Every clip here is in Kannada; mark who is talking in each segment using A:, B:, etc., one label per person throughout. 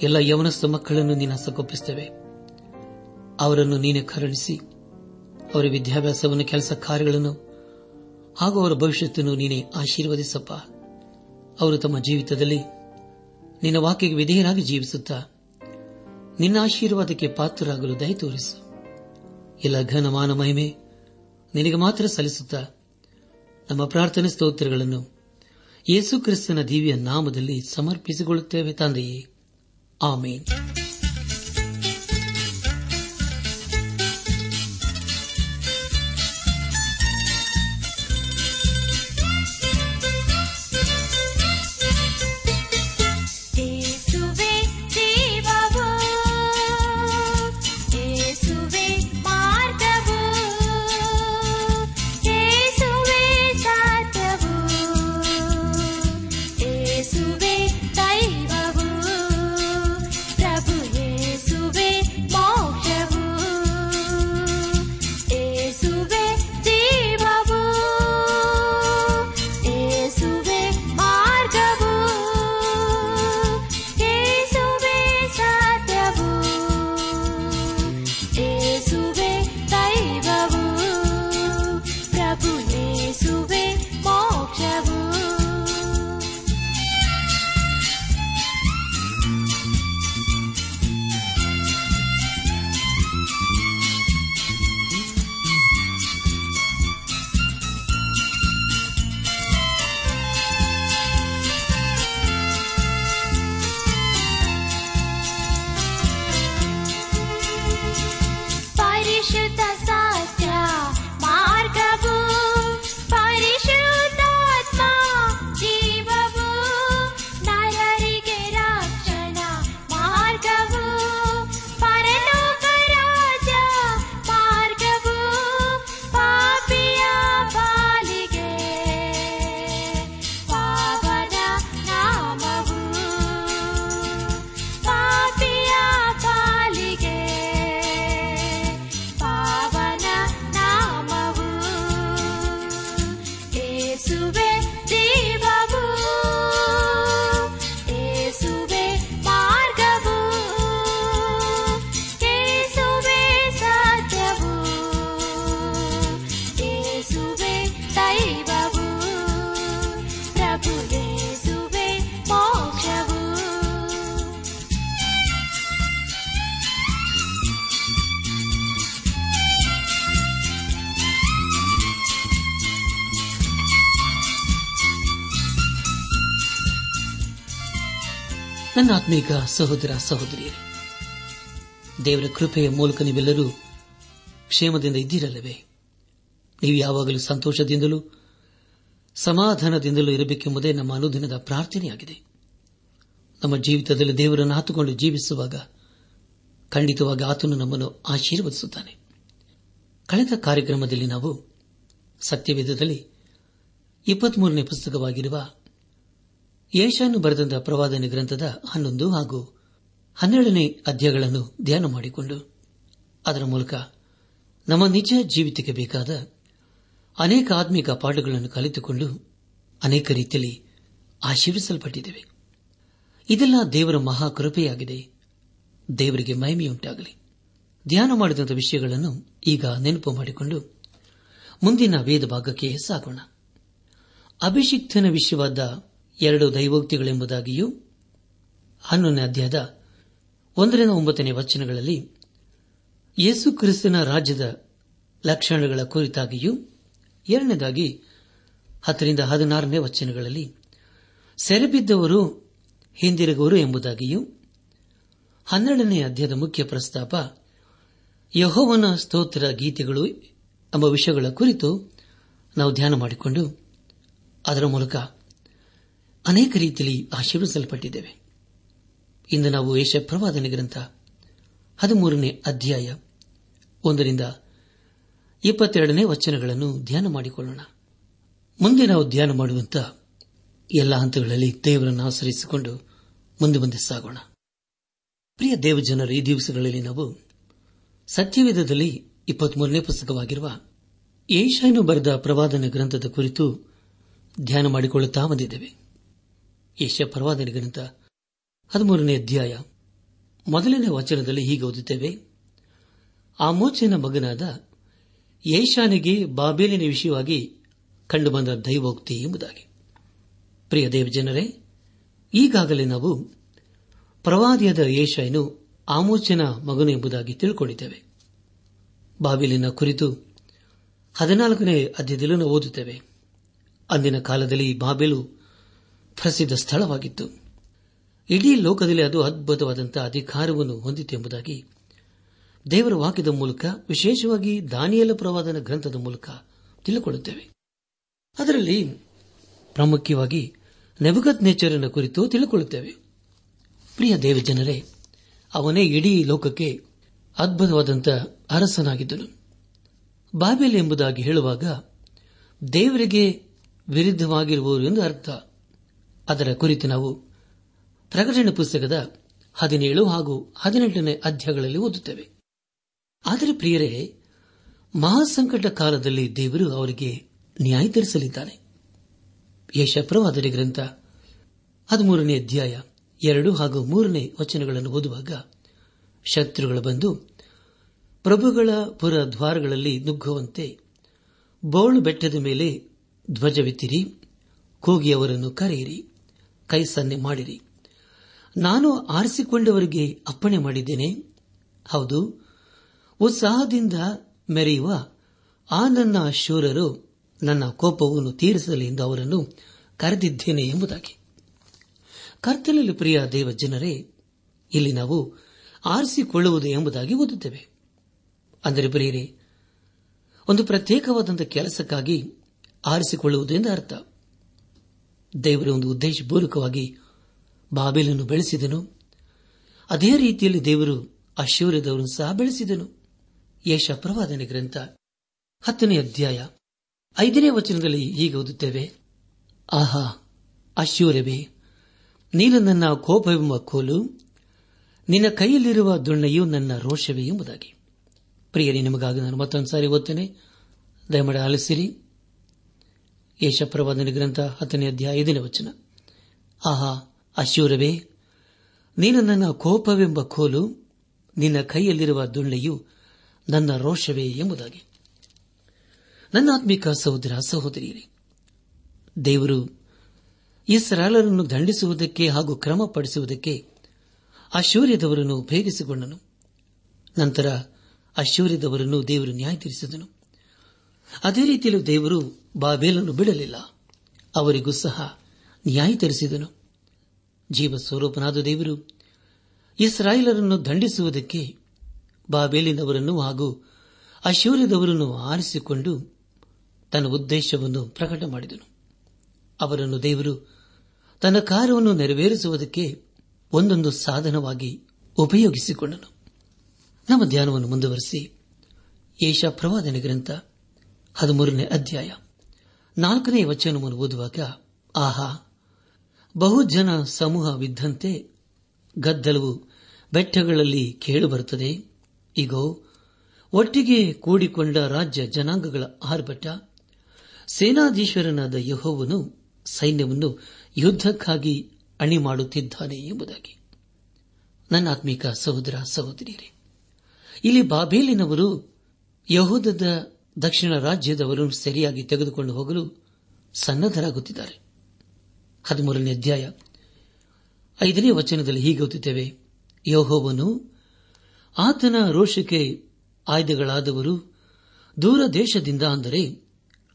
A: ಎಲ್ಲ ಯವನಸ್ಥ ಮಕ್ಕಳನ್ನು ನೀನು ಹಸ್ತಗೊಪ್ಪಿಸುತ್ತೇವೆ ಅವರನ್ನು ನೀನೆ ಕರುಣಿಸಿ, ಅವರ ವಿದ್ಯಾಭ್ಯಾಸವನ್ನು, ಕೆಲಸ ಕಾರ್ಯಗಳನ್ನು ಹಾಗೂ ಅವರ ಭವಿಷ್ಯತನ್ನು ನೀನೆ ಆಶೀರ್ವದಿಸಪ್ಪ. ಅವರು ತಮ್ಮ ಜೀವಿತದಲ್ಲಿ ನಿನ್ನ ವಾಕ್ಯಕ್ಕೆ ವಿಧೇಯರಾಗಿ ಜೀವಿಸುತ್ತಾ ನಿನ್ನ ಆಶೀರ್ವಾದಕ್ಕೆ ಪಾತ್ರರಾಗಲು ದಯ ತೋರಿಸು. ಎಲ್ಲ ಘನಮಾನ ಮಹಿಮೆ ನಿನಗೆ ಮಾತ್ರ ಸಲ್ಲಿಸುತ್ತಾ ನಮ್ಮ ಪ್ರಾರ್ಥನೆ ಸ್ತೋತ್ರಗಳನ್ನು ಯೇಸು ಕ್ರಿಸ್ತನ ದಿವ್ಯ ನಾಮದಲ್ಲಿ ಸಮರ್ಪಿಸಿಕೊಳ್ಳುತ್ತೇವೆ ತಂದೆಯೇ.
B: Amen.
A: ನನ್ನ ಆತ್ಮೀಕ ಸಹೋದರ ಸಹೋದರಿಯರೇ, ದೇವರ ಕೃಪೆಯ ಮೂಲಕ ನೀವೆಲ್ಲರೂ ಕ್ಷೇಮದಿಂದ ಇದ್ದೀರಲ್ಲವೇ? ನೀವು ಯಾವಾಗಲೂ ಸಂತೋಷದಿಂದಲೂ, ಸಮಾಧಾನದಿಂದಲೂ ಇರಬೇಕೆಂಬುದೇ ನಮ್ಮ ಅನುದಿನದ ಪ್ರಾರ್ಥನೆಯಾಗಿದೆ. ನಮ್ಮ ಜೀವಿತದಲ್ಲಿ ದೇವರನ್ನು ಹಾತುಕೊಂಡು ಜೀವಿಸುವಾಗ ಖಂಡಿತವಾಗಿ ಆತನು ನಮ್ಮನ್ನು ಆಶೀರ್ವದಿಸುತ್ತಾನೆ. ಕಳೆದ ಕಾರ್ಯಕ್ರಮದಲ್ಲಿ ನಾವು ಸತ್ಯವೇದದಲ್ಲಿ ಇಪ್ಪತ್ಮೂರನೇ ಪುಸ್ತಕವಾಗಿರುವ ಯೇಷಾನು ಬರೆದಂತಹ ಪ್ರವಾದನೆ ಗ್ರಂಥದ ಹನ್ನೊಂದು ಹಾಗೂ ಹನ್ನೆರಡನೇ ಅಧ್ಯಾಯಗಳನ್ನು ಧ್ಯಾನ ಮಾಡಿಕೊಂಡು ಅದರ ಮೂಲಕ ನಮ್ಮ ನಿಜ ಜೀವಿತಕ್ಕೆ ಬೇಕಾದ ಅನೇಕ ಆತ್ಮಿಕ ಪಾಠಗಳನ್ನು ಕಲಿತುಕೊಂಡು ಅನೇಕ ರೀತಿಯಲ್ಲಿ ಆಶೀರ್ವಿಸಲ್ಪಟ್ಟಿದ್ದೇವೆ. ಇದೆಲ್ಲ ದೇವರ ಮಹಾಕೃಪೆಯಾಗಿದೆ. ದೇವರಿಗೆ ಮಹಿಮೆಯುಂಟಾಗಲಿ. ಧ್ಯಾನ ಮಾಡಿದಂಥ ವಿಷಯಗಳನ್ನು ಈಗ ನೆನಪು ಮಾಡಿಕೊಂಡು ಮುಂದಿನ ವೇದ ಭಾಗಕ್ಕೆ ಸಾಗೋಣ. ಅಭಿಷಿಕ್ತನ ವಿಷಯವಾದ ಎರಡು ದೈವೋಕ್ತಿಗಳೆಂಬುದಾಗಿಯೂ ಹನ್ನೊಂದನೇ ಅಧ್ಯಾಯದ ಒಂದರಿಂದ ಒಂಬತ್ತನೇ ವಚನಗಳಲ್ಲಿ ಯೇಸು ಕ್ರಿಸ್ತನ ರಾಜ್ಯದ ಲಕ್ಷಣಗಳ ಕುರಿತಾಗಿಯೂ ಎರಡನೇದಾಗಿ ಹತ್ತರಿಂದ ಹದಿನಾರನೇ ವಚನಗಳಲ್ಲಿ ಸೆರೆಬಿದ್ದವರು ಹಿಂದಿರುಗುವರು ಎಂಬುದಾಗಿಯೂ ಹನ್ನೆರಡನೇ ಅಧ್ಯಾಯದ ಮುಖ್ಯ ಪ್ರಸ್ತಾಪ ಯಹೋವನ ಸ್ತೋತ್ರ ಗೀತೆಗಳು ಎಂಬ ವಿಷಯಗಳ ಕುರಿತು ನಾವು ಧ್ಯಾನ ಮಾಡಿಕೊಂಡು ಅದರ ಮೂಲಕ ಅನೇಕ ರೀತಿಯಲ್ಲಿ ಆಶೀರ್ವಿಸಲ್ಪಟ್ಟಿದ್ದೇವೆ. ಇಂದು ನಾವು ಯಶಪ್ರವಾದನೆ ಗ್ರಂಥ ಹದಿಮೂರನೇ ಅಧ್ಯಾಯ ಒಂದರಿಂದ ಇಪ್ಪತ್ತೆರಡನೇ ವಚನಗಳನ್ನು ಧ್ಯಾನ ಮಾಡಿಕೊಳ್ಳೋಣ. ಮುಂದೆ ನಾವು ಧ್ಯಾನ ಮಾಡುವಂತಹ ಎಲ್ಲ ಹಂತಗಳಲ್ಲಿ ದೇವರನ್ನು ಆಚರಿಸಿಕೊಂಡು ಮುಂದೆ ಮುಂದೆ ಸಾಗೋಣ. ಪ್ರಿಯ ದೇವಜನರು, ಈ ದಿವಸಗಳಲ್ಲಿ ನಾವು ಸತ್ಯವೇಧದಲ್ಲಿ ಇಪ್ಪತ್ಮೂರನೇ ಪುಸ್ತಕವಾಗಿರುವ ಏಷಾಯನು ಬರೆದ ಪ್ರವಾದನ ಗ್ರಂಥದ ಕುರಿತು ಧ್ಯಾನ ಮಾಡಿಕೊಳ್ಳುತ್ತಾ ಬಂದಿದ್ದೇವೆ. ಪ್ರವಾದನ ಗ್ರಂಥ ಹದಿಮೂರನೇ ಅಧ್ಯಾಯ. ಮೊದಲನೇ ವಚನದಲ್ಲಿ ಹೀಗೆ ಓದುತ್ತೇವೆ. ಆ ಮೋಚನ ಮಗನಾದ ಯೇಷಾನಿಗೆ ಬಾಬೇಲಿನ ವಿಷಯವಾಗಿ ಕಂಡುಬಂದ ದೈವೋಕ್ತಿ ಎಂಬುದಾಗಿ. ಪ್ರಿಯ ದೇವಜನರೇ, ಈಗಾಗಲೇ ನಾವು ಪ್ರವಾದಿಯಾದ ಏಷಾಯನು ಆಮೋಚನ ಮಗನು ಎಂಬುದಾಗಿ ತಿಳ್ಕೊಂಡಿದ್ದೇವೆ. ಬಾಬಿಲಿನ ಕುರಿತು ಹದಿನಾಲ್ಕನೇ ಅಧ್ಯಾಯದಲ್ಲೂ ಓದುತ್ತೇವೆ. ಅಂದಿನ ಕಾಲದಲ್ಲಿ ಬಾಬೆಲು ಪ್ರಸಿದ್ಧ ಸ್ಥಳವಾಗಿತ್ತು. ಇಡೀ ಲೋಕದಲ್ಲಿ ಅದು ಅದ್ಭುತವಾದಂತಹ ಅಧಿಕಾರವನ್ನು ಹೊಂದಿತ್ತು ಎಂಬುದಾಗಿ ದೇವರ ವಾಕ್ಯದ ಮೂಲಕ, ವಿಶೇಷವಾಗಿ ದಾನಿಯಲ ಪ್ರವಾದನ ಗ್ರಂಥದ ಮೂಲಕ ತಿಳಿದುಕೊಳ್ಳುತ್ತೇವೆ ಅದರಲ್ಲಿ ಪ್ರಾಮುಖ್ಯವಾಗಿ ನೆಬಗತ್ ನೇಚರನ ಕುರಿತು ತಿಳಿದುಕೊಳ್ಳುತ್ತೇವೆ ಪ್ರಿಯ ದೇವಜನರೇ, ಅವನೇ ಇಡೀ ಲೋಕಕ್ಕೆ ಅದ್ಭುತವಾದಂಥ ಅರಸನಾಗಿದ್ದನು. ಬಾಬೆಲ್ ಎಂಬುದಾಗಿ ಹೇಳುವಾಗ ದೇವರಿಗೆ ವಿರುದ್ಧವಾಗಿರುವವರು ಎಂದು ಅರ್ಥ. ಅದರ ಕುರಿತು ನಾವು ಪ್ರಕಟಣೆ ಪುಸ್ತಕದ ಹದಿನೇಳು ಹಾಗೂ ಹದಿನೆಂಟನೇ ಅಧ್ಯಾಯಗಳಲ್ಲಿ ಓದುತ್ತೇವೆ. ಆದರೆ ಪ್ರಿಯರೇ, ಮಹಾಸಂಕಟ ಕಾಲದಲ್ಲಿ ದೇವರು ಅವರಿಗೆ ನ್ಯಾಯ ತೀರಿಸಲಿದ್ದಾನೆ ಯಶಪ್ರವಾದರಿ ಗ್ರಂಥ ಹದಿಮೂರನೇ ಅಧ್ಯಾಯ ಎರಡು ಹಾಗೂ ಮೂರನೇ ವಚನಗಳನ್ನು ಓದುವಾಗ ಶತ್ರುಗಳು ಬಂದು ಪ್ರಭುಗಳ ಪುರ ದ್ವಾರಗಳಲ್ಲಿ ನುಗ್ಗುವಂತೆ ಬೌಳು ಬೆಟ್ಟದ ಮೇಲೆ ಧ್ವಜವೆತ್ತಿರಿ, ಕೂಗಿ ಅವರನ್ನು ಕರೆಯಿರಿ. ಕೈ ಸನ್ನೆ ಮಾಡಿರಿ. ನಾನು ಆರಿಸಿಕೊಂಡವರಿಗೆ ಅಪ್ಪಣೆ ಮಾಡಿದ್ದೇನೆ. ಹೌದು, ಉತ್ಸಾಹದಿಂದ ಮೆರೆಯುವ ಆ ನನ್ನ ಶೂರರು ನನ್ನ ಕೋಪವನ್ನು ತೀರಿಸಲಿ ಎಂದು ಅವರನ್ನು ಕರೆದಿದ್ದೇನೆ ಎಂಬುದಾಗಿ. ಕರ್ತನಲ್ಲಿ ಪ್ರಿಯ ದೇವ ಜನರೇ ಇಲ್ಲಿ ನಾವು ಆರಿಸಿಕೊಳ್ಳುವುದು ಎಂಬುದಾಗಿ ಓದುತ್ತೇವೆ. ಅಂದರೆ ಪ್ರಿಯರೇ, ಒಂದು ಪ್ರತ್ಯೇಕವಾದಂಥ ಕೆಲಸಕ್ಕಾಗಿ ಆರಿಸಿಕೊಳ್ಳುವುದು ಎಂದು ಅರ್ಥ ದೇವರ ಒಂದು ಉದ್ದೇಶಪೂರ್ವಕವಾಗಿ ಬಾಬೆಲನ್ನು ಬೆಳೆಸಿದನು. ಅದೇ ರೀತಿಯಲ್ಲಿ ದೇವರು ಅಶೂರ್ಯದವರನ್ನು ಸಹ ಬೆಳೆಸಿದನು. ಯಶ ಪ್ರವಾದನೆ ಗ್ರಂಥ ಹತ್ತನೇ ಅಧ್ಯಾಯ ಐದನೇ ವಚನದಲ್ಲಿ ಹೀಗೆ ಓದುತ್ತೇವೆ, ಆಹಾ ಅಶೂರ್ಯವೇ ನೀನು ನನ್ನ ಕೋಪವೆಂಬ ಕೋಲು, ನಿನ್ನ ಕೈಯಲ್ಲಿರುವ ದೊಣ್ಣೆಯು ನನ್ನ ರೋಷವೇ ಎಂಬುದಾಗಿ. ಪ್ರಿಯರಿ, ನಿಮಗಾಗಿ ನಾನು ಮತ್ತೊಂದು ಸಾರಿ ಓದ್ತೇನೆ. ದಯಮಾಡಿ ಆಲಿಸಿರಿ. ಯಶಪ್ರವಾದನೆ ಗ್ರಂಥ ಹತ್ತನೇ ಅಧ್ಯಾಯ ಐದನೇ ವಚನ. ಆಹಾ ಅಶೂರವೇ ನೀನು ನನ್ನ ಕೋಪವೆಂಬ ಕೋಲು, ನಿನ್ನ ಕೈಯಲ್ಲಿರುವ ದುಳ್ಳೆಯು ನನ್ನ ರೋಷವೇ ಎಂಬುದಾಗಿ. ನನ್ನ ಆತ್ಮಿಕ ಸಹೋದರ, ಸಹೋದರಿಯರೇ, ದೇವರು ಇಸ್ರಾಲರನ್ನು ದಂಡಿಸುವುದಕ್ಕೆ ಹಾಗೂ ಕ್ರಮಪಡಿಸುವುದಕ್ಕೆ ಅಶೂರ್ಯದವರನ್ನು ಉಪಯೋಗಿಸಿಕೊಂಡನು ನಂತರ ಅಶೂರ್ಯದವರನ್ನು ದೇವರು ನ್ಯಾಯ ತೀರಿಸಿದನು ಅದೇ ರೀತಿಯಲ್ಲೂ ದೇವರು ಬಾಬೇಲನ್ನು ಬಿಡಲಿಲ್ಲ. ಅವರಿಗೂ ಸಹ ನ್ಯಾಯ ತರಿಸಿದನು. ಜೀವ ಸ್ವರೂಪನಾದ ದೇವರು, ಇಸ್ರಾಯೇಲರನ್ನು ದಂಡಿಸುವುದಕ್ಕೆ ಬಾಬೇಲಿನವರನ್ನು ಹಾಗೂ ಅಶೂರ್ಯದವರನ್ನು ಆರಿಸಿಕೊಂಡು ತನ್ನ ಉದ್ದೇಶವನ್ನು ಪ್ರಕಟ ಮಾಡಿದನು. ಅವರನ್ನು ದೇವರು ತನ್ನ ಕಾರ್ಯವನ್ನು ನೆರವೇರಿಸುವುದಕ್ಕೆ ಒಂದೊಂದು ಸಾಧನವಾಗಿ ಉಪಯೋಗಿಸಿಕೊಂಡನು. ನಮ್ಮ ಧ್ಯಾನವನ್ನು ಮುಂದುವರೆಸಿ ಏಷಾ ಪ್ರವಾದನೆ ಗ್ರಂಥ ಹದಿಮೂರನೇ ಅಧ್ಯಾಯ. ನಾಲ್ಕನೇ ವಚನವನ್ನು ಓದುವಾಗ, ಆಹಾ ಬಹುಜನ ಸಮೂಹವಿದ್ದಂತೆ ಗದ್ದಲವು ಬೆಟ್ಟಗಳಲ್ಲಿ ಕೇಳುಬರುತ್ತದೆ. ಈಗೋ ಒಟ್ಟಿಗೆ ಕೂಡಿಕೊಂಡ ರಾಜ್ಯ ಜನಾಂಗಗಳ ಆರ್ಭಟ, ಸೇನಾಧೀಶ್ವರನಾದ ಯಹೋವನು ಸೈನ್ಯವನ್ನು ಯುದ್ದಕ್ಕಾಗಿ ಅಣಿ ಮಾಡುತ್ತಿದ್ದಾನೆ ಎಂಬುದಾಗಿ. ನನ್ನ ಆತ್ಮಿಕ ಸಹೋದರ ಸಹೋದರಿಯರೇ, ಇಲ್ಲಿ ಬಾಬೇಲಿನವರು ಯಹೂದದ ದಕ್ಷಿಣ ರಾಜ್ಯದವರು ಸರಿಯಾಗಿ ತೆಗೆದುಕೊಂಡು ಹೋಗಲು ಸನ್ನದ್ದರಾಗುತ್ತಿದ್ದಾರೆ ಹದಿಮೂರನೇ ಅಧ್ಯಾಯ. ಐದನೇ ವಚನದಲ್ಲಿ ಹೀಗೆ ಓದುತ್ತೇವೆ. ಯೋಹೋವನು ಆತನ ರೋಷಕ್ಕೆ ಆಯ್ದೆಗಳಾದವರು ದೂರ ದೇಶದಿಂದ ಅಂದರೆ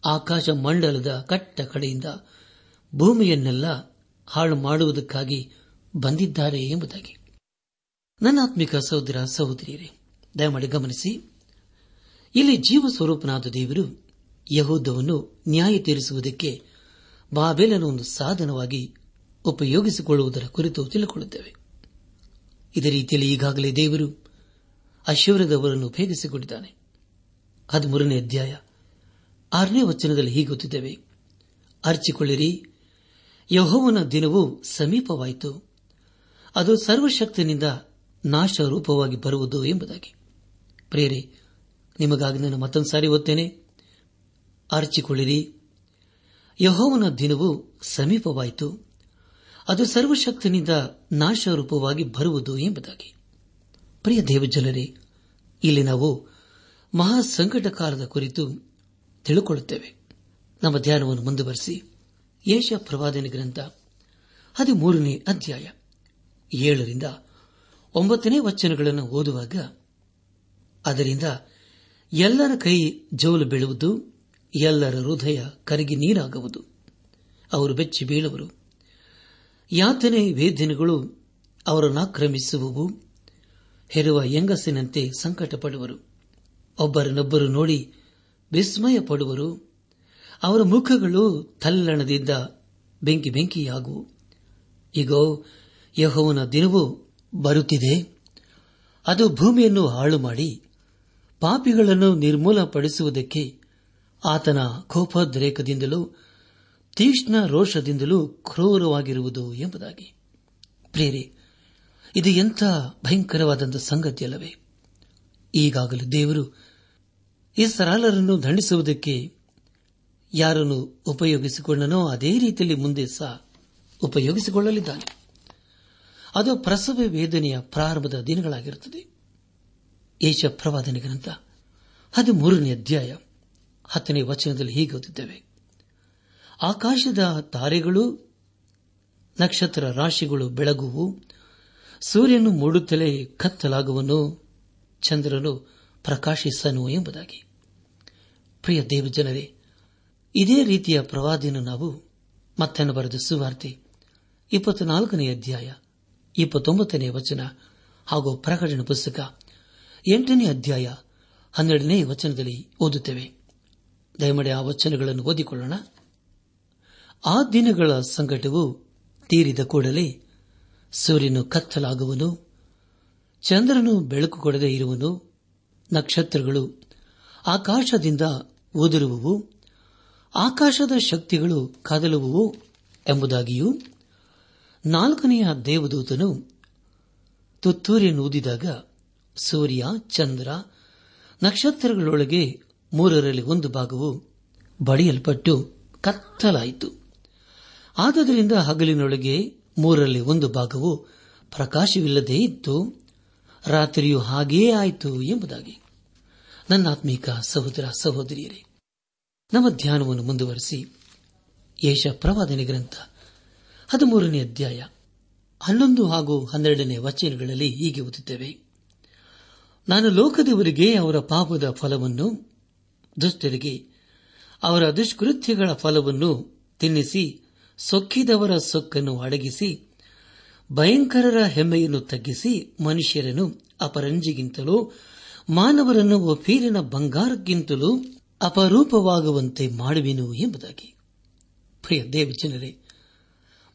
A: ಆಕಾಶ ಮಂಡಲದ ಕಟ್ಟ ಕಡೆಯಿಂದ ಭೂಮಿಯನ್ನೆಲ್ಲ ಹಾಳು ಮಾಡುವುದಕ್ಕಾಗಿ ಬಂದಿದ್ದಾರೆ ಎಂಬುದಾಗಿ. ನನ್ನಾತ್ಮಿಕ ಸಹೋದರ ಸಹೋದರಿಯರೇ, ದಯಮಾಡಿ ಗಮನಿಸಿ. ಇಲ್ಲಿ ಜೀವ ಸ್ವರೂಪನಾದ ದೇವರು ಯಹೂದವನ್ನು ನ್ಯಾಯ ತೀರಿಸುವುದಕ್ಕೆ ಬಾಬೆಲನ್ನು ಒಂದು ಸಾಧನವಾಗಿ ಉಪಯೋಗಿಸಿಕೊಳ್ಳುವುದರ ಕುರಿತು ತಿಳಿಕೊಳ್ಳುತ್ತೇವೆ. ಇದೇ ರೀತಿಯಲ್ಲಿ ಈಗಾಗಲೇ ದೇವರು ಅಶೌರ್ಯದವರನ್ನು ಉಪಯೋಗಿಸಿಕೊಂಡಿದ್ದಾನೆ. ಹದಿಮೂರನೇ ಅಧ್ಯಾಯ ಆರನೇ ವಚನದಲ್ಲಿ ಹೀಗೆ ಗೊತ್ತಿದ್ದೇವೆ. ಅರ್ಚಿಕೊಳ್ಳಿರಿ, ಯಹೋವನ ದಿನವೂ ಸಮೀಪವಾಯಿತು. ಅದು ಸರ್ವಶಕ್ತಿನಿಂದ ನಾಶ ರೂಪವಾಗಿ ಬರುವುದು ಎಂಬುದಾಗಿ. ಪ್ರೇರೆ ನಿಮಗಾಗಿ ನಾನು ಮತ್ತೊಂದು ಸಾರಿ ಓದ್ತೇನೆ. ಅರ್ಚಿಕೊಳ್ಳಿರಿ. ಯಹೋವನ ದಿನವು ಸಮೀಪವಾಯಿತು. ಅದು ಸರ್ವಶಕ್ತಿನಿಂದ ನಾಶರೂಪವಾಗಿ ಬರುವುದು ಎಂಬುದಾಗಿ. ಪ್ರಿಯ ದೇವಜನರೇ, ಇಲ್ಲಿ ನಾವು ಮಹಾ ಸಂಕಟ ಕಾಲದ ಕುರಿತು ತಿಳಿದುಕೊಳ್ಳುತ್ತೇವೆ ನಮ್ಮ ಧ್ಯಾನವನ್ನು ಮುಂದುವರೆಸಿ. ಯೇಷ ಪ್ರವಾದನೆ ಗ್ರಂಥ, ಹದಿಮೂರನೇ ಅಧ್ಯಾಯ, ಏಳರಿಂದ ಒಂಬತ್ತನೇ ವಚನಗಳನ್ನು ಓದುವಾಗ, ಅದರಿಂದ ಎಲ್ಲರ ಕೈ ಜೋಲು ಬೀಳುವುದು, ಎಲ್ಲರ ಹೃದಯ ಕರಗಿ ನೀರಾಗುವುದು. ಅವರು ಬೆಚ್ಚಿ ಬೀಳುವರು. ಯಾತನೆ ವೇದನೆಗಳು ಅವರನ್ನಾಕ್ರಮಿಸುವವು ಹೆರುವ ಹೆಂಗಸಿನಂತೆ ಸಂಕಟ ಪಡುವರು ಒಬ್ಬರನ್ನೊಬ್ಬರು ನೋಡಿ ವಿಸ್ಮಯ ಪಡುವರು ಅವರ ಮುಖಗಳು ತಲ್ಲಣದಿಂದ ಬೆಂಕಿ ಬೆಂಕಿಯಾಗುವು. ಈಗ ಯಹೋವನ ದಿನವೂ ಬರುತ್ತಿದೆ. ಅದು ಭೂಮಿಯನ್ನು ಹಾಳು ಮಾಡಿ ಪಾಪಿಗಳನ್ನು ನಿರ್ಮೂಲಪಡಿಸುವುದಕ್ಕೆ ಆತನ ಕೋಪೋದ್ರೇಕದಿಂದಲೂ ತೀಕ್ಷ್ಣ ರೋಷದಿಂದಲೂ ಕ್ರೂರವಾಗಿರುವುದು ಎಂಬುದಾಗಿ. ಪ್ರೇರೆ ಇದು ಎಂಥ ಭಯಂಕರವಾದಂಥ ಸಂಗತಿಯಲ್ಲವೇ? ಈಗಾಗಲೇ ದೇವರು ಈ ಸರಾಲರನ್ನು ದಂಡಿಸುವುದಕ್ಕೆ ಯಾರನ್ನು ಉಪಯೋಗಿಸಿಕೊಂಡನೋ ಅದೇ ರೀತಿಯಲ್ಲಿ ಮುಂದೆ ಸಹ ಉಪಯೋಗಿಸಿಕೊಳ್ಳಲಿದ್ದಾನೆ. ಅದು ಪ್ರಸವ ವೇದನೆಯ ಪ್ರಾರಂಭದ ದಿನಗಳಾಗಿರುತ್ತದೆ. ಏಷ ಪ್ರವಾದನೆ ಗ್ರಂಥ. ಹದಿಮೂರನೇ ಅಧ್ಯಾಯ, ಹತ್ತನೇ ವಚನದಲ್ಲಿ ಹೀಗೆ ಓದಿದ್ದೇವೆ ಆಕಾಶದ ತಾರೆಗಳು, ನಕ್ಷತ್ರ ರಾಶಿಗಳು ಬೆಳಗುವು, ಸೂರ್ಯನು ಮೂಡುತ್ತಲೇ ಕತ್ತಲಾಗುವನು, ಚಂದ್ರನು ಪ್ರಕಾಶಿಸನು ಎಂಬುದಾಗಿ. ಪ್ರಿಯ ದೇವಜನರೇ ಇದೇ ರೀತಿಯ ಪ್ರವಾದಿಯನ್ನು ನಾವು ಮತ್ತನ್ನು ಬರೆದ ಸುವಾರ್ತೆ, ಇಪ್ಪತ್ನಾಲ್ಕನೇ ಅಧ್ಯಾಯ, ಇಪ್ಪತ್ತೊಂಬತ್ತನೇ ವಚನ ಹಾಗೂ ಪ್ರಕಟಣೆ ಪುಸ್ತಕ ಎಂಟನೇ ಅಧ್ಯಾಯ ಹನ್ನೆರಡನೇ ವಚನದಲ್ಲಿ ಓದುತ್ತೇವೆ. ದಯಮಾಡಿ ಆ ವಚನಗಳನ್ನು ಓದಿಕೊಳ್ಳೋಣ. ಆ ದಿನಗಳ ಸಂಕಟವು ತೀರಿದ ಕೂಡಲೇ ಸೂರ್ಯನು ಕತ್ತಲಾಗುವನು, ಚಂದ್ರನು ಬೆಳಕು ಕೊಡದೇ ಇರುವನು, ನಕ್ಷತ್ರಗಳು ಆಕಾಶದಿಂದ ಓದಿರುವವು, ಆಕಾಶದ ಶಕ್ತಿಗಳು ಕದಲುವವು ಎಂಬುದಾಗಿಯೂ ನಾಲ್ಕನೆಯ ದೇವದೂತನು ತುತ್ತೂರಿಯನ್ನು ಊದಿದಾಗ ಸೂರ್ಯ, ಚಂದ್ರ, ನಕ್ಷತ್ರಗಳೊಳಗೆ ಮೂರರಲ್ಲಿ ಒಂದು ಭಾಗವು ಬಡಿಯಲ್ಪಟ್ಟು ಕತ್ತಲಾಯಿತು. ಆದ್ದರಿಂದ ಹಗಲಿನೊಳಗೆ ಮೂರರಲ್ಲಿ ಒಂದು ಭಾಗವು ಪ್ರಕಾಶವಿಲ್ಲದೇ ಇತ್ತು. ರಾತ್ರಿಯೂ ಹಾಗೆಯೇ ಆಯಿತು ಎಂಬುದಾಗಿ. ನನ್ನಾತ್ಮೀಕ ಸಹೋದರ ಸಹೋದರಿಯರೇ, ನಮ್ಮ ಧ್ಯಾನವನ್ನು ಮುಂದುವರೆಸಿ. ಯೇಷ ಪ್ರವಾದನೆ ಗ್ರಂಥ, ಹದಿಮೂರನೇ ಅಧ್ಯಾಯ, ಹನ್ನೊಂದು ಹಾಗೂ ಹನ್ನೆರಡನೇ ವಚನಗಳಲ್ಲಿ ಹೀಗೆ ಓದುತ್ತೇವೆ. ನಾನು ಲೋಕದವರಿಗೆ ಅವರ ಪಾಪದ ಫಲವನ್ನು, ದುಷ್ಟರಿಗೆ ಅವರ ದುಷ್ಕೃತ್ಯಗಳ ಫಲವನ್ನು ತಿನ್ನಿಸಿ, ಸೊಕ್ಕಿದವರ ಸೊಕ್ಕನ್ನು ಅಡಗಿಸಿ, ಭಯಂಕರರ ಹೆಮ್ಮೆಯನ್ನು ತಗ್ಗಿಸಿ, ಮನುಷ್ಯರನ್ನು ಅಪರಂಜಿಗಿಂತಲೂ, ಮಾನವರನ್ನು ಒಫೀರಿನ ಬಂಗಾರಕ್ಕಿಂತಲೂ ಅಪರೂಪವಾಗುವಂತೆ ಮಾಡುವೆನು ಎಂಬುದಾಗಿ. ಪ್ರಿಯ ದೇವಜನರೇ,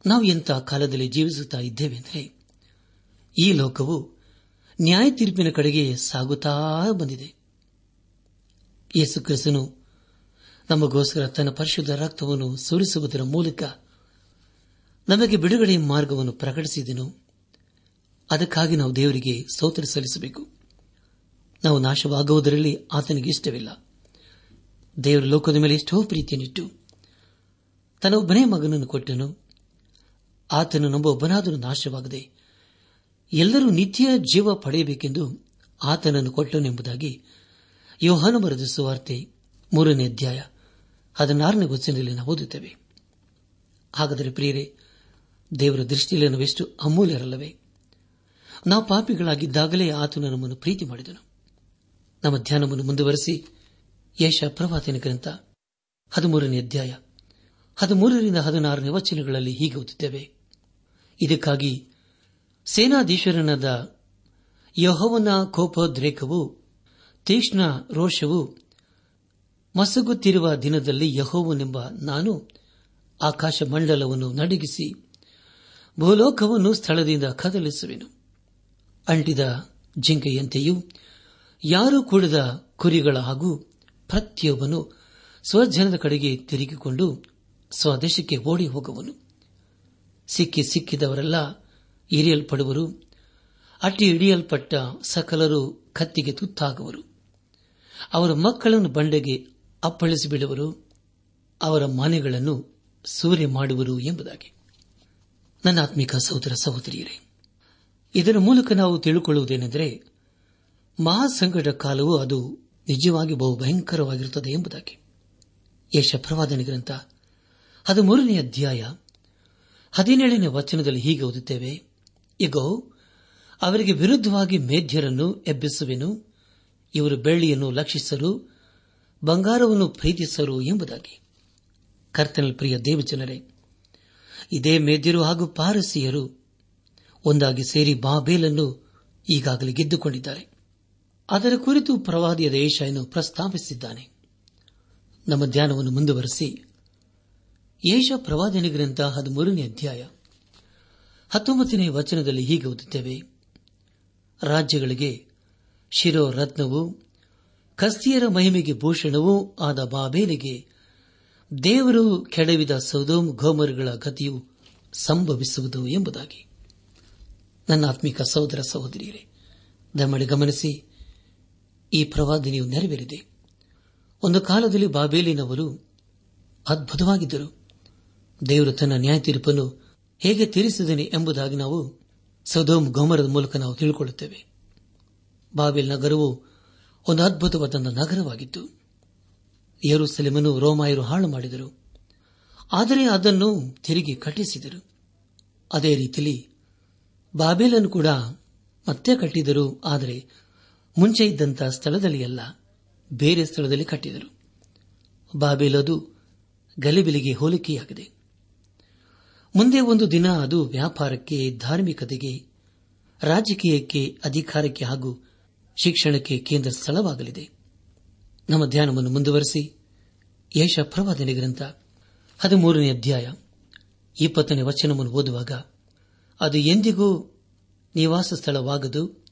A: ನಾವು ಎಂಥ ಕಾಲದಲ್ಲಿ ಜೀವಿಸುತ್ತಾ ಇದ್ದೇವೆಂದರೆ, ಈ ಲೋಕವು ನ್ಯಾಯ ತೀರ್ಪಿನ ಕಡೆಗೆ ಸಾಗುತ್ತಾ ಬಂದಿದೆ. ಯೇಸು ಕ್ರಿಸ್ತನು ನಮಗೋಸ್ಕರ ತನ್ನ ಪರಿಶುದ್ಧ ರಕ್ತವನ್ನು ಸುರಿಸುವುದರ ಮೂಲಕ ನಮಗೆ ಬಿಡುಗಡೆ ಮಾರ್ಗವನ್ನು ಪ್ರಕಟಿಸಿದನು. ಅದಕ್ಕಾಗಿ ನಾವು ದೇವರಿಗೆ ಸ್ತೋತ್ರ ಸಲ್ಲಿಸಬೇಕು. ನಾವು ನಾಶವಾಗುವುದರಲ್ಲಿ ಆತನಿಗೆ ಇಷ್ಟವಿಲ್ಲ. ದೇವರ ಲೋಕದ ಮೇಲೆ ಎಷ್ಟೋ ಪ್ರೀತಿಯನ್ನಿಟ್ಟು ತನ್ನ ಒಬ್ಬನೇ ಮಗನನ್ನು ಕೊಟ್ಟನು. ಆತನು ನಂಬ ಒಬ್ಬನಾದರೂ ನಾಶವಾಗದೆ ಎಲ್ಲರೂ ನಿತ್ಯ ಜೀವ ಪಡೆಯಬೇಕೆಂದು ಆತನನ್ನು ಕೊಟ್ಟನೆಂಬುದಾಗಿ ಯೋಹಾನ ಬರೆದ ಸುವಾರ್ತೆ ಮೂರನೇ ಅಧ್ಯಾಯ ಹದಿನಾರನೇ ವಚನದಲ್ಲಿ ನಾವು ಓದುತ್ತೇವೆ. ಹಾಗಾದರೆ ಪ್ರಿಯರೇ, ದೇವರ ದೃಷ್ಟಿಯಲ್ಲಿ ನಾವೆಷ್ಟು ಅಮೂಲ್ಯರಲ್ಲವೇ? ನಾವು ಪಾಪಿಗಳಾಗಿದ್ದಾಗಲೇ ಆತನು ನಮ್ಮನ್ನು ಪ್ರೀತಿ ಮಾಡಿದನು. ನಮ್ಮ ಧ್ಯಾನವನ್ನು ಮುಂದುವರೆಸಿ ಯಶ ಪ್ರವಾದನ ಗ್ರಂಥ ಹದಿಮೂರನೇ ಅಧ್ಯಾಯ ಹದಿಮೂರರಿಂದ ಹದಿನಾರನೇ ವಚನಗಳಲ್ಲಿ ಹೀಗೆ ಓದುತ್ತೇವೆ. ಇದಕ್ಕಾಗಿ ಸೇನಾಧೀಶ್ವರನಾದ ಯಹೋವನ ಕೋಪೋದ್ರೇಕವು, ತೀಕ್ಷ್ಣ ರೋಷವು ಮಸಗುತ್ತಿರುವ ದಿನದಲ್ಲಿ ಯಹೋವನೆಂಬ ನಾನು ಆಕಾಶ ಮಂಡಲವನ್ನು ನಡಗಿಸಿ ಭೂಲೋಕವನ್ನು ಸ್ಥಳದಿಂದ ಕದಲಿಸುವೆನು. ಅಂಟಿದ ಜಿಂಕೆಯಂತೆಯೂ ಯಾರೂ ಕೂಡದ ಕುರಿಗಳ ಹಾಗೂ ಪ್ರತಿಯೊಬ್ಬನು ಸ್ವಜನದ ಕಡೆಗೆ ತಿರುಗಿಕೊಂಡು ಸ್ವದೇಶಕ್ಕೆ ಓಡಿ ಹೋಗುವನು ಸಿಕ್ಕಿ ಸಿಕ್ಕಿದವರೆಲ್ಲ ಇರಿಯಲ್ಪಡುವರು. ಅಟ್ಟಿ ಹಿಡಿಯಲ್ಪಟ್ಟ ಸಕಲರು ಕತ್ತಿಗೆ ತುತ್ತಾಗುವರು. ಅವರ ಮಕ್ಕಳನ್ನು ಬಂಡೆಗೆ ಅಪ್ಪಳಿಸಿಬಿಡುವರು. ಅವರ ಮನೆಗಳನ್ನು ಸೂರೆ ಮಾಡುವರು ಎಂಬುದಾಗಿ. ನನ್ನ ಆತ್ಮಿಕ ಸಹೋದರ ಸಹೋದರಿಯರೇ, ಇದರ ಮೂಲಕ ನಾವು ತಿಳಿದುಕೊಳ್ಳುವುದೇನೆಂದರೆ ಮಹಾಸಂಕಟ ಕಾಲವು ಅದು ನಿಜವಾಗಿ ಬಹು ಭಯಂಕರವಾಗಿರುತ್ತದೆ ಎಂಬುದಾಗಿ. ಯಶ ಗ್ರಂಥ ಗ್ರಂಥ ಮೂರನೇ ಅಧ್ಯಾಯ ಹದಿನೇಳನೇ ವಚನದಲ್ಲಿ ಹೀಗೆ ಓದುತ್ತೇವೆ ಇಗೋ, ಅವರಿಗೆ ವಿರುದ್ಧವಾಗಿ ಮೇಧ್ಯರನ್ನು ಎಬ್ಬಿಸುವೆನು. ಇವರು ಬೆಳ್ಳಿಯನ್ನು ಲಕ್ಷಿಸರು ಬಂಗಾರವನ್ನು ಪ್ರೀತಿಸರು ಎಂಬುದಾಗಿ. ಕರ್ತನ ಪ್ರಿಯ ದೇವಜನರೇ, ಇದೇ ಮೇದ್ಯರು ಹಾಗೂ ಪಾರಸಿಯರು ಒಂದಾಗಿ ಸೇರಿ ಬಾಬೇಲನ್ನು ಈಗಾಗಲೇ ಗೆದ್ದುಕೊಂಡಿದ್ದಾರೆ. ಅದರ ಕುರಿತು ಪ್ರವಾದಿಯ ಏಷಾಯನ್ನು ಪ್ರಸ್ತಾಪಿಸಿದ್ದಾನೆ. ನಮ್ಮ ಧ್ಯಾನವನ್ನು ಮುಂದುವರೆಸಿ. ಏಷ ಪ್ರವಾದನೆ ಗ್ರಂಥ ಹದಿಮೂರನೇ ಅಧ್ಯಾಯ. ಹತ್ತೊಂಬತ್ತನೇ ವಚನದಲ್ಲಿ ಹೀಗೆ ಓದುತ್ತೇವೆ. ರಾಜ್ಯಗಳಿಗೆ ಶಿರೋ ರತ್ನವು ಕಸ್ತಿಯರ ಮಹಿಮೆಗೆ ಭೂಷಣವೂ ಆದ ಬಾಬೇಲಿಗೆ ದೇವರು ಕೆಡವಿದ ಸೌದೋಮ್ ಗೋಮರುಗಳ ಗತಿಯು ಸಂಭವಿಸುವುದು ಎಂಬುದಾಗಿ. ನನ್ನ ಆತ್ಮಿಕ ಸಹೋದರ ಸಹೋದರಿಯರೇ ದಮ್ಮಡಿ ಗಮನಿಸಿ, ಈ ಪ್ರವಾದನೆಯು ನೆರವೇರಿದೆ. ಒಂದು ಕಾಲದಲ್ಲಿ ಬಾಬೇಲಿನವರು ಅದ್ಭುತವಾಗಿದ್ದರು. ದೇವರು ತನ್ನ ನ್ಯಾಯ ತೀರ್ಪನ್ನು ಹೇಗೆ ತೀರಿಸಿದನು ಎಂಬುದಾಗಿ ನಾವು ಸದೋಮ್ ಗೋಮರದ ಮೂಲಕ ನಾವು ತಿಳಿದುಕೊಳ್ಳುತ್ತೇವೆ ಬಾಬೇಲ್ ನಗರವು ಒಂದು ಅದ್ಭುತವಾದ ನಗರವಾಗಿತ್ತು. ಯರುಸೆಲೆಮನು ರೋಮಾಯರು ಹಾಳು ಮಾಡಿದರು. ಆದರೆ ಅದನ್ನು ತಿರುಗಿ ಕಟ್ಟಿಸಿದರು. ಅದೇ ರೀತಿಯಲ್ಲಿ ಬಾಬೇಲನ್ನು ಕೂಡ ಮತ್ತೆ ಕಟ್ಟಿದರು, ಆದರೆ ಮುಂಚೆ ಇದ್ದಂತಹ ಸ್ಥಳದಲ್ಲಿ ಅಲ್ಲ, ಬೇರೆ ಸ್ಥಳದಲ್ಲಿ ಕಟ್ಟಿದರು. ಬಾಬೇಲದು ಗಲಿಬಿಲಿಗೆ ಹೋಲಿಕೆಯಾಗಿದೆ. ಮುಂದೆ ಒಂದು ದಿನ ಅದು ವ್ಯಾಪಾರಕ್ಕೆ, ಧಾರ್ಮಿಕತೆಗೆ, ರಾಜಕೀಯಕ್ಕೆ, ಅಧಿಕಾರಕ್ಕೆ ಹಾಗೂ ಶಿಕ್ಷಣಕ್ಕೆ ಕೇಂದ್ರ ಸ್ಥಳವಾಗಲಿದೆ. ನಮ್ಮ ಧ್ಯಾನವನ್ನು ಮುಂದುವರೆಸಿ ಯಶ ಪ್ರವಾದನೆ ಗ್ರಂಥ, ಹದಿಮೂರನೇ ಅಧ್ಯಾಯ, ಇಪ್ಪತ್ತನೇ ವಚನವನ್ನು ಓದುವಾಗ, ಅದು ಎಂದಿಗೂ ನಿವಾಸ ಸ್ಥಳವಾಗದು,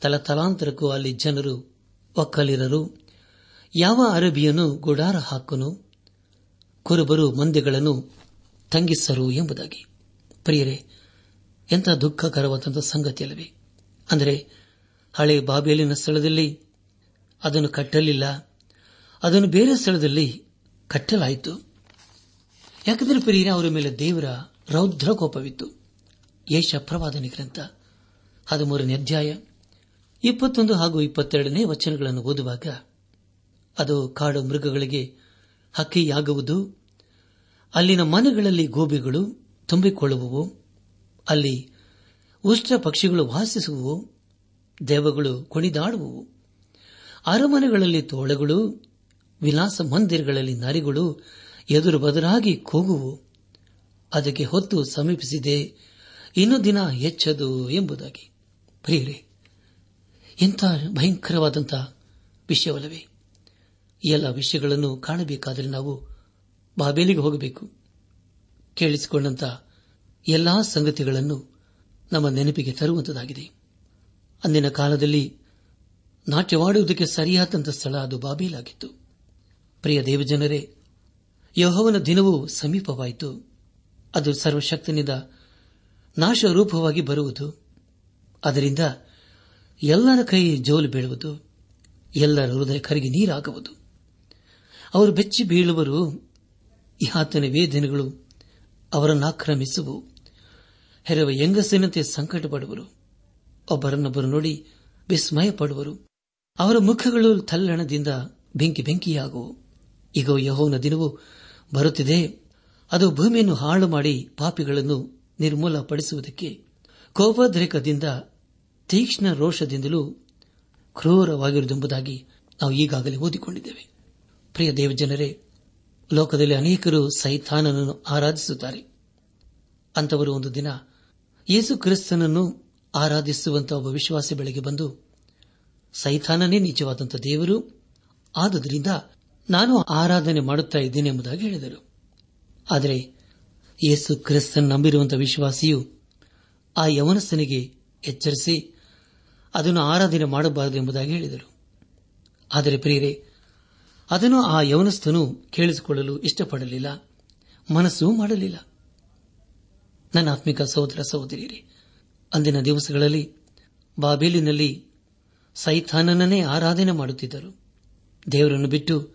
A: ತಲತಲಾಂತರಕ್ಕೂ ಅಲ್ಲಿ ಜನರು ಒಕ್ಕಲಿರರು, ಯಾವ ಅರಬಿಯನು ಗುಡಾರ ಹಾಕನು, ಕುರುಬರು ಮಂದಿಗಳನ್ನು ತಂಗಿಸರು ಎಂಬುದಾಗಿ. ಪ್ರಿಯರೇ, ಎಂಥ ದುಃಖಕರವಾದಂಥ ಸಂಗತಿಯಲ್ಲವೇ? ಅಂದರೆ, ಹಳೆ ಬಾಬೇಲಿನ ಸ್ಥಳದಲ್ಲಿ ಅದನ್ನು ಕಟ್ಟಲಿಲ್ಲ. ಅದನ್ನು ಬೇರೆ ಸ್ಥಳದಲ್ಲಿ ಕಟ್ಟಲಾಯಿತು. ಯಾಕಂದರೆ ಪ್ರಿಯರೇ, ಅವರ ಮೇಲೆ ದೇವರ ರೌದ್ರ ಕೋಪವಿತ್ತು ಯೇಷ ಪ್ರವಾದನೆ ಗ್ರಂಥ ಹದಿಮೂರನೇ ಅಧ್ಯಾಯ ಇಪ್ಪತ್ತೊಂದು ಹಾಗೂ ಇಪ್ಪತ್ತೆರಡನೇ ವಚನಗಳನ್ನು ಓದುವಾಗ ಅದು ಕಾಡು ಮೃಗಗಳಿಗೆ ಹಕ್ಕಿಯಾಗುವುದು ಅಲ್ಲಿನ ಮನೆಗಳಲ್ಲಿ ಗೋಬಿಗಳು ತುಂಬಿಕೊಳ್ಳುವವು, ಅಲ್ಲಿ ಉಷ್ಟ್ರ ಪಕ್ಷಿಗಳು ವಾಸಿಸುವವು, ದೇವಗಳು ಕುಣಿದಾಡುವವು. ಅರಮನೆಗಳಲ್ಲಿ ತೋಳಗಳು, ವಿಲಾಸ ಮಂದಿರಗಳಲ್ಲಿ ನರಿಗಳು ಎದುರು ಬದರಾಗಿ ಕೂಗುವು. ಅದಕ್ಕೆ ಹೊತ್ತು ಸಮೀಪಿಸಿದೆ, ಇನ್ನು ದಿನ ಹೆಚ್ಚದು ಎಂಬುದಾಗಿ. ಪ್ರಿಯರೇ ಇಂಥ ಭಯಂಕರವಾದಂತಹ ವಿಷಯವಲ್ಲವೇ? ಎಲ್ಲ ವಿಷಯಗಳನ್ನು ಕಾಣಬೇಕಾದರೆ ನಾವು ಬಾಬೇಲಿಗೆ ಹೋಗಬೇಕು. ಕೇಳಿಸಿಕೊಂಡಂತ ಎಲ್ಲಾ ಸಂಗತಿಗಳನ್ನು ನಮ್ಮ ನೆನಪಿಗೆ ತರುವಂತದಾಗಿದೆ. ಅಂದಿನ ಕಾಲದಲ್ಲಿ ನಾಟ್ಯವಾಡುವುದಕ್ಕೆ ಸರಿಯಾದಂಥ ಸ್ಥಳ ಅದು ಬಾಬೇಲಾಗಿತ್ತು. ಪ್ರಿಯ ದೇವಜನರೇ, ಯಹೋವನ ದಿನವೂ ಸಮೀಪವಾಯಿತು. ಅದು ಸರ್ವಶಕ್ತನಿಂದ ನಾಶರೂಪವಾಗಿ ಬರುವುದು. ಅದರಿಂದ ಎಲ್ಲರ ಕೈ ಜೋಲು ಬೀಳುವುದು, ಎಲ್ಲರ ಹೃದಯ ಕರಿಗೆ ನೀರಾಗುವುದು. ಅವರು ಬೆಚ್ಚಿ ಬೀಳುವರು ಆತನ ವೇದನೆಗಳು ಅವರನ್ನು ಆಕ್ರಮಿಸುವು. ಹೆರವ ಹೆಂಗಸಿನಂತೆ ಸಂಕಟ ಪಡುವರು ಒಬ್ಬರನ್ನೊಬ್ಬರು ನೋಡಿ ವಿಸ್ಮಯ ಪಡುವರು ಅವರ ಮುಖಗಳು ತಲ್ಲಣದಿಂದ ಬೆಂಕಿ ಬೆಂಕಿಯಾಗುವು. ಈಗ ಯಹೋವನ ದಿನವು ಬರುತ್ತಿದೆ. ಅದು ಭೂಮಿಯನ್ನು ಹಾಳು ಮಾಡಿ ಪಾಪಿಗಳನ್ನು ನಿರ್ಮೂಲಪಡಿಸುವುದಕ್ಕೆ ಕೋಪದ್ರೇಕದಿಂದ ತೀಕ್ಷ್ಣ ರೋಷದಿಂದಲೂ ಕ್ರೂರವಾಗಿರುವುದೆಂಬುದಾಗಿ ನಾವು ಈಗಾಗಲೇ ಓದಿಕೊಂಡಿದ್ದೇವೆ. ಪ್ರಿಯ ದೇವಜನರೇ ಲೋಕದಲ್ಲಿ ಅನೇಕರು ಸೈತಾನನನ್ನು ಆರಾಧಿಸುತ್ತಾರೆ. ಅಂತವರು ಒಂದು ದಿನ ಯೇಸು ಕ್ರಿಸ್ತನನ್ನು ಆರಾಧಿಸುವಂತಹ ಒಬ್ಬ ವಿಶ್ವಾಸಿ ಬೆಳೆಗೆ ಬಂದು, ಸೈತಾನನೇ ನಿಜವಾದಂಥ ದೇವರು, ಆದುದರಿಂದ ನಾನು ಆರಾಧನೆ ಮಾಡುತ್ತಾ ಇದ್ದೇನೆ ಎಂಬುದಾಗಿ ಹೇಳಿದರು. ಆದರೆ ಯೇಸು ಕ್ರಿಸ್ತನ್ ನಂಬಿರುವಂತಹ ವಿಶ್ವಾಸಿಯು ಆ ಯವನಸ್ಥನಿಗೆ ಎಚ್ಚರಿಸಿ, ಅದನ್ನು ಆರಾಧನೆ ಮಾಡಬಾರದು ಎಂಬುದಾಗಿ ಹೇಳಿದರು. ಆದರೆ ಪ್ರಿಯರೇ ಅದನ್ನು ಆ ಯವನಸ್ಥನು ಕೇಳಿಸಿಕೊಳ್ಳಲು ಇಷ್ಟಪಡಲಿಲ್ಲ. ಮನಸ್ಸೂ ಮಾಡಲಿಲ್ಲ. ನನ್ನ ಆತ್ಮಿಕ ಸಹೋದರ ಸಹೋದರಿಯರೇ, ಅಂದಿನ ದಿವಸಗಳಲ್ಲಿ ಬಾಬೇಲಿನಲ್ಲಿ ಸೈತಾನನನ್ನೇ ಆರಾಧನೆ ಮಾಡುತ್ತಿದ್ದರು. ದೇವರನ್ನು ಬಿಟ್ಟು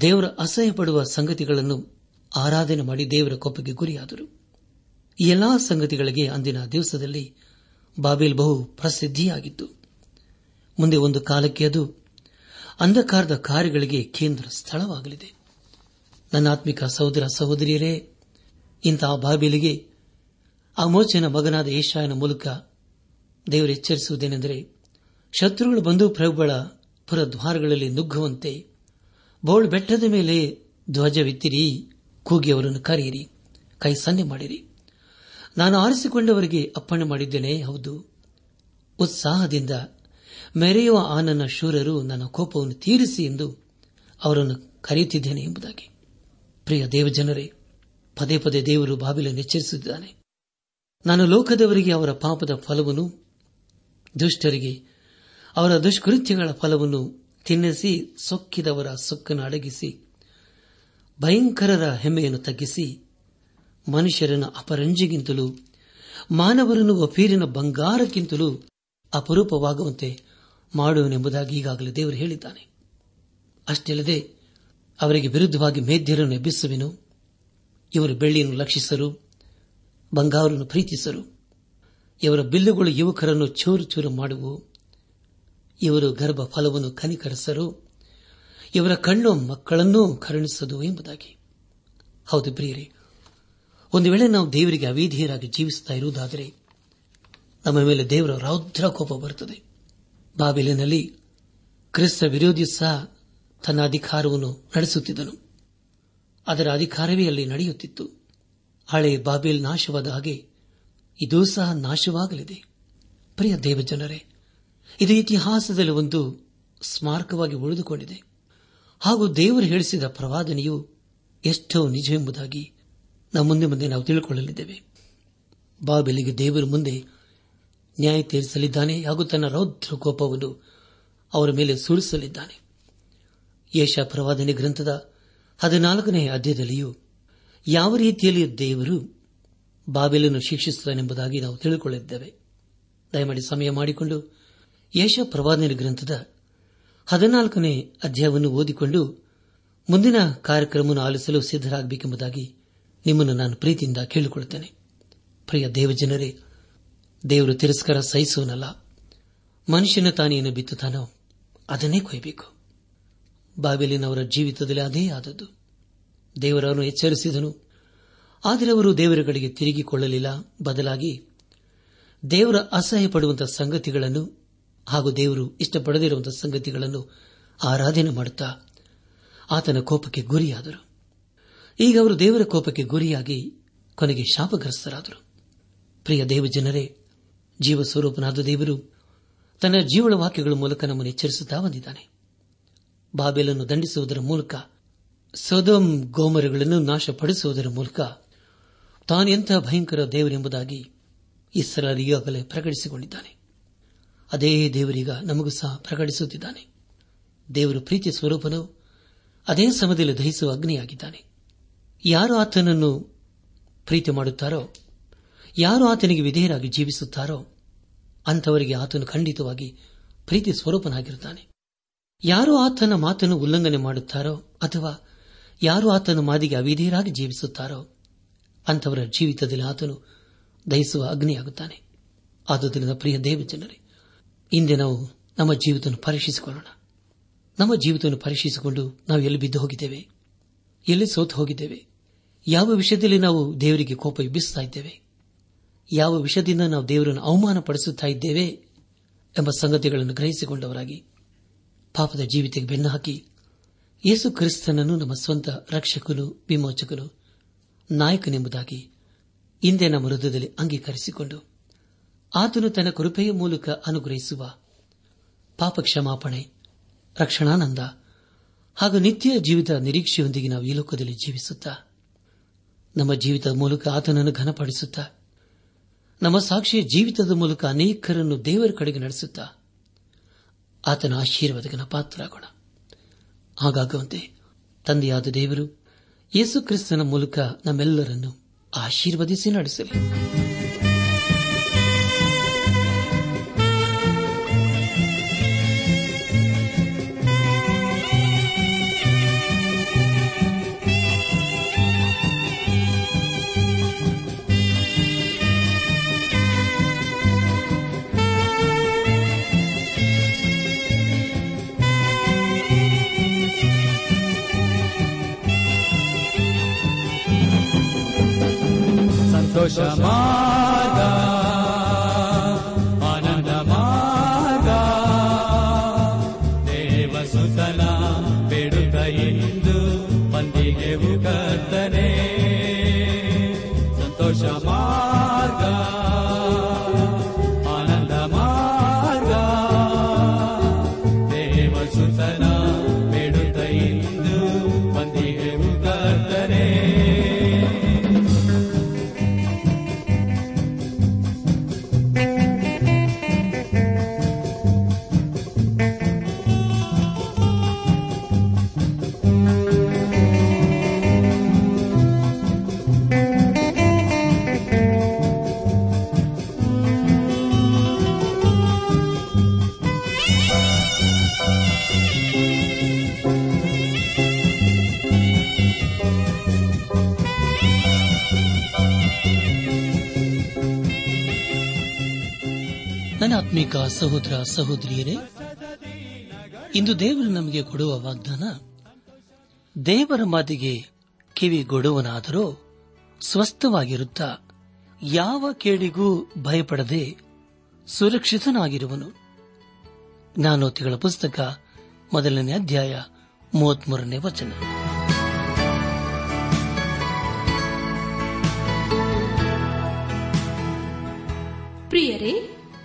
A: ದೇವರ ಅಸಹ್ಯ ಪಡುವ ಸಂಗತಿಗಳನ್ನು ಆರಾಧನೆ ಮಾಡಿ ದೇವರ ಕೊಪ್ಪಗೆ ಗುರಿಯಾದರು. ಈ ಎಲ್ಲಾ ಸಂಗತಿಗಳಿಗೆ ಅಂದಿನ ದಿವಸದಲ್ಲಿ ಬಾಬೇಲ್ ಬಹು ಪ್ರಸಿದ್ಧಿಯಾಗಿತ್ತು. ಮುಂದೆ ಒಂದು ಕಾಲಕ್ಕೆ ಅದು ಅಂಧಕಾರದ ಕಾರ್ಯಗಳಿಗೆ ಕೇಂದ್ರ ಸ್ಥಳವಾಗಲಿದೆ. ನನ್ನ ಆತ್ಮಿಕ ಸಹೋದರ ಸಹೋದರಿಯರೇ ಇಂತಹ ಬಾಬಿಲಿಗೆ ಆ ಮೋಚನ ಮಗನಾದ ಏಷಾಯನ ಮೂಲಕ ದೇವರು ಎಚ್ಚರಿಸುವುದೇನೆಂದರೆ, ಶತ್ರುಗಳು ಬಂದು ಪ್ರಭುಗಳ ಪುರದ್ವಾರಗಳಲ್ಲಿ ನುಗ್ಗುವಂತೆ ಬೋಳ್ ಬೆಟ್ಟದ ಮೇಲೆ ಧ್ವಜವಿತ್ತಿರಿ, ಕೂಗಿ ಅವರನ್ನು ಕರೆಯಿರಿ, ಕೈ ಸನ್ನೆ ಮಾಡಿರಿ. ನಾನು ಆರಿಸಿಕೊಂಡವರಿಗೆ ಅಪ್ಪಣೆ ಮಾಡಿದ್ದೇನೆ, ಹೌದು. ಉತ್ಸಾಹದಿಂದ ಮೆರೆಯುವ ಆನನ ಶೂರರು ನನ್ನ ಕೋಪವನ್ನು ತೀರಿಸಿ ಎಂದು ಅವರನ್ನು ಕರೆಯುತ್ತಿದ್ದೇನೆ ಎಂಬುದಾಗಿ. ಪ್ರಿಯ ದೇವಜನರೇ, ಪದೇ ಪದೇ ದೇವರು ಬಾಬಿಲನ್ನು ಎಚ್ಚರಿಸಿದ್ದಾನೆ ನಾನು ಲೋಕದವರಿಗೆ ಅವರ ಪಾಪದ ಫಲವನ್ನು, ದುಷ್ಟರಿಗೆ ಅವರ ದುಷ್ಕೃತ್ಯಗಳ ಫಲವನ್ನು ತಿನ್ನಿಸಿ, ಸೊಕ್ಕಿದವರ ಸೊಕ್ಕನ್ನು ಅಡಗಿಸಿ, ಭಯಂಕರರ ಹೆಮ್ಮೆಯನ್ನು ತಗ್ಗಿಸಿ, ಮನುಷ್ಯರನ್ನು ಅಪರಂಜಿಗಿಂತಲೂ, ಮಾನವರನ್ನು ಒಫೀರಿನ ಬಂಗಾರಕ್ಕಿಂತಲೂ ಅಪರೂಪವಾಗುವಂತೆ ಮಾಡುವನೆಂಬುದಾಗಿ ಈಗಾಗಲೇ ದೇವರು ಹೇಳಿದ್ದಾನೆ. ಅಷ್ಟಲ್ಲದೆ ಅವರಿಗೆ ವಿರುದ್ಧವಾಗಿ ಮೇಧ್ಯರನ್ನು ಎಬ್ಬಿಸುವೆನು. ಇವರು ಬೆಳ್ಳಿಯನ್ನು ಲಕ್ಷಿಸರು ಬಂಗಾರನ್ನು ಪ್ರೀತಿಸರು. ಇವರ ಬಿಲ್ಲುಗಳು ಯುವಕರನ್ನು ಚೂರು ಚೂರು ಮಾಡುವು. ಇವರು ಗರ್ಭ ಫಲವನ್ನು ಕನಿಕರಿಸರು. ಇವರ ಕಣ್ಣು ಮಕ್ಕಳನ್ನೂ ಕರುಣಿಸದು ಎಂಬುದಾಗಿ. ಹೌದು ಪ್ರಿಯರಿ, ಒಂದು ವೇಳೆ ನಾವು ದೇವರಿಗೆ ಅವಿಧೇಯರಾಗಿ ಜೀವಿಸುತ್ತಾ ಇರುವುದಾದರೆ ನಮ್ಮ ಮೇಲೆ ದೇವರ ರೌದ್ರ ಕೋಪ ಬರುತ್ತದೆ. ಬಾಬಿಲಿನಲ್ಲಿ ಕ್ರಿಸ್ತ ವಿರೋಧಿ ಸಹ ತನ್ನ ಅಧಿಕಾರವನ್ನು ನಡೆಸುತ್ತಿದ್ದನು. ಅದರ ಅಧಿಕಾರವೇ ಅಲ್ಲಿ ನಡೆಯುತ್ತಿತ್ತು. ಹಳೆ ಬಾಬೆಲ್ ನಾಶವಾದ ಹಾಗೆ ಇದೂ ಸಹ ನಾಶವಾಗಲಿದೆ. ಪ್ರಿಯ ದೇವಜನರೇ, ಇದು ಇತಿಹಾಸದಲ್ಲಿ ಒಂದು ಸ್ಮಾರಕವಾಗಿ ಉಳಿದುಕೊಂಡಿದೆ. ಹಾಗೂ ದೇವರು ಹೇಳಿಸಿದ ಪ್ರವಾದನೆಯು ಎಷ್ಟೋ ನಿಜವೆಂಬುದಾಗಿ ನಮ್ಮ ಮುಂದೆ ಮುಂದೆ ನಾವು ತಿಳಿದುಕೊಳ್ಳಲಿದ್ದೇವೆ ಬಾಬೆಲಿಗೆ ದೇವರ ಮುಂದೆ ನ್ಯಾಯ ತೀರಿಸಲಿದ್ದಾನೆ ಹಾಗೂ ತನ್ನ ರೌದ್ರ ಕೋಪವನ್ನು ಅವರ ಮೇಲೆ ಸುಳಿಸಲಿದ್ದಾನೆ. ಯೇಷ ಪ್ರವಾದನೆ ಗ್ರಂಥದ ಹದಿನಾಲ್ಕನೇ ಅಧ್ಯಾಯದಲ್ಲಿಯೂ ಯಾವ ರೀತಿಯಲ್ಲಿ ದೇವರು ಬಾಬೆಲನ್ನು ಶಿಕ್ಷಿಸುತ್ತಾನೆಂಬುದಾಗಿ ನಾವು ತಿಳಿದುಕೊಳ್ಳಿದ್ದೇವೆ ದಯಮಾಡಿ ಸಮಯ ಮಾಡಿಕೊಂಡು ಯೇಷ ಪ್ರವಾದನೆ ಗ್ರಂಥದ ಹದಿನಾಲ್ಕನೇ ಅಧ್ಯಾಯವನ್ನು ಓದಿಕೊಂಡು ಮುಂದಿನ ಕಾರ್ಯಕ್ರಮವನ್ನು ಆಲಿಸಲು ಸಿದ್ದರಾಗಬೇಕೆಂಬುದಾಗಿ ನಿಮ್ಮನ್ನು ನಾನು ಪ್ರೀತಿಯಿಂದ ಕೇಳಿಕೊಳ್ಳುತ್ತೇನೆ. ಪ್ರಿಯ ದೇವಜನರೇ ದೇವರು ತಿರಸ್ಕಾರ ಸಹಿಸುವನಲ್ಲ. ಮನುಷ್ಯನ ತಾನೇನು ಬಿತ್ತುತ್ತಾನೋ ಅದನ್ನೇ ಕೊಯ್ಯಬೇಕು ಬಾಬೆಲಿನವರ ಜೀವಿತದಲ್ಲಿ ಅದೇ ಆದದ್ದು. ದೇವರನ್ನು ಎಚ್ಚರಿಸಿದನು. ಆದರೆ ಅವರು ದೇವರ ಕಡೆಗೆ ತಿರುಗಿಕೊಳ್ಳಲಿಲ್ಲ. ಬದಲಾಗಿ ದೇವರ ಅಸಹ್ಯ ಪಡುವಂತಹ ಸಂಗತಿಗಳನ್ನು ಹಾಗೂ ದೇವರು ಇಷ್ಟಪಡದಿರುವಂತಹ ಸಂಗತಿಗಳನ್ನು ಆರಾಧನೆ ಮಾಡುತ್ತಾ ಆತನ ಕೋಪಕ್ಕೆ ಗುರಿಯಾದರು. ಈಗ ಅವರು ದೇವರ ಕೋಪಕ್ಕೆ ಗುರಿಯಾಗಿ ಕೊನೆಗೆ ಶಾಪಗ್ರಸ್ತರಾದರು. ಪ್ರಿಯ ದೇವಜನರೇ ಜೀವ ಸ್ವರೂಪನಾದ ದೇವರು ತನ್ನ ಜೀವನ ವಾಕ್ಯಗಳ ಮೂಲಕ ನಮ್ಮನ್ನು ಎಚ್ಚರಿಸುತ್ತಾ ಬಂದಿದ್ದಾನೆ. ಬಾಬೆಲನ್ನು ದಂಡಿಸುವುದರ ಮೂಲಕ ಸೋದಂ ಗೋಮರಗಳನ್ನು ನಾಶಪಡಿಸುವುದರ ಮೂಲಕ ತಾನೆಂಥ ಭಯಂಕರ ದೇವರೆಂಬುದಾಗಿ ಈಗಾಗಲೇ ಪ್ರಕಟಿಸಿಕೊಂಡಿದ್ದಾನೆ. ಅದೇ ದೇವರೀಗ ನಮಗೂ ಸಹ ಪ್ರಕಟಿಸುತ್ತಿದ್ದಾನೆ. ದೇವರು ಪ್ರೀತಿ ಸ್ವರೂಪನು ಅದೇ ಸಮಯದಲ್ಲಿ ದಹಿಸುವ ಅಗ್ನಿಯಾಗಿದ್ದಾನೆ. ಯಾರು ಆತನನ್ನು ಪ್ರೀತಿ ಮಾಡುತ್ತಾರೋ, ಯಾರು ಆತನಿಗೆ ವಿಧೇಯರಾಗಿ ಜೀವಿಸುತ್ತಾರೋ ಅಂಥವರಿಗೆ ಆತನು ಖಂಡಿತವಾಗಿ ಪ್ರೀತಿ ಸ್ವರೂಪನಾಗಿರುತ್ತಾನೆ. ಯಾರು ಆತನ ಮಾತನ್ನು ಉಲ್ಲಂಘನೆ ಮಾಡುತ್ತಾರೋ ಅಥವಾ ಯಾರು ಆತನ ಮಾದಿಗೆ ಅವಿಧೇಯರಾಗಿ ಜೀವಿಸುತ್ತಾರೋ ಅಂಥವರ ಜೀವಿತದಲ್ಲಿ ಆತನು ದಹಿಸುವ ಅಗ್ನಿಯಾಗುತ್ತಾನೆ. ಆದುದರಿಂದ ಪ್ರಿಯ ದೇವಜನರೇ ಇಂದೆ ನಾವು ನಮ್ಮ ಜೀವಿತವನ್ನು ಪರೀಕ್ಷಿಸಿಕೊಳ್ಳೋಣ. ನಮ್ಮ ಜೀವಿತವನ್ನು ಪರೀಕ್ಷಿಸಿಕೊಂಡು ನಾವು ಎಲ್ಲಿ ಬಿದ್ದು ಹೋಗಿದ್ದೇವೆ? ಎಲ್ಲಿ ಸೋತು ಹೋಗಿದ್ದೇವೆ? ಯಾವ ವಿಷಯದಲ್ಲಿ ನಾವು ದೇವರಿಗೆ ಕೋಪ ಎಬ್ಬಿಸುತ್ತಾ ಇದ್ದೇವೆ? ಯಾವ ವಿಷಯದಿಂದ ನಾವು ದೇವರನ್ನು ಅವಮಾನ ಪಡಿಸುತ್ತಾ ಇದ್ದೇವೆ ಎಂಬ ಸಂಗತಿಗಳನ್ನು ಗ್ರಹಿಸಿಕೊಂಡವರಾಗಿ ಪಾಪದ ಜೀವಿತಕ್ಕೆ ಬೆನ್ನು ಹಾಕಿ ಯೇಸು ಕ್ರಿಸ್ತನನ್ನು ನಮ್ಮ ಸ್ವಂತ ರಕ್ಷಕನು, ವಿಮೋಚಕನು, ನಾಯಕನೆಂಬುದಾಗಿ ಹಿಂದೆ ನಮ್ಮ ಹೃದಯದಲ್ಲಿ ಅಂಗೀಕರಿಸಿಕೊಂಡು ಆತನು ತನ್ನ ಕೃಪೆಯ ಮೂಲಕ ಅನುಗ್ರಹಿಸುವ ಪಾಪ ಕ್ಷಮಾಪಣೆ ರಕ್ಷಣಾನಂದ ಹಾಗೂ ನಿತ್ಯ ಜೀವಿತ ನಿರೀಕ್ಷೆಯೊಂದಿಗೆ ನಾವು ಈ ಲೋಕದಲ್ಲಿ ಜೀವಿಸುತ್ತಾ ನಮ್ಮ ಜೀವಿತದ ಮೂಲಕ ಆತನನ್ನು ಘನಪಡಿಸುತ್ತಾ ನಮ್ಮ ಸಾಕ್ಷಿಯ ಜೀವಿತದ ಮೂಲಕ ಅನೇಕರನ್ನು ದೇವರ ಕಡೆಗೆ ನಡೆಸುತ್ತಾ ಆತನ ಆಶೀರ್ವಾದಕನ ಪಾತ್ರರಾಗೋಣ. ಹಾಗಾಗುವಂತೆ ತಂದೆಯಾದ ದೇವರು ಯೇಸು ಕ್ರಿಸ್ತನ ಮೂಲಕ ನಮ್ಮೆಲ್ಲರನ್ನು ಆಶೀರ್ವದಿಸಿ ನಡೆಸಲಿ. Shama. ಸಹೋದರ ಸಹೋದರಿಯರೇ, ಇಂದು ದೇವರು ನಮಗೆ ಕೊಡುವ ವಾಗ್ದಾನ, ದೇವರ ಮಾತಿಗೆ ಕಿವಿಗೊಡುವನಾದರೂ ಸ್ವಸ್ಥವಾಗಿರುತ್ತಾ ಯಾವ ಕೇಳಿಗೂ ಭಯಪಡದೆ ಸುರಕ್ಷಿತನಾಗಿರುವನು. ಜ್ಞಾನೋತಿಗಳ ಪುಸ್ತಕ ಮೊದಲನೇ ಅಧ್ಯಾಯ ಮೂವತ್ಮೂರನೇ ವಚನ.
C: ಪ್ರಿಯರೇ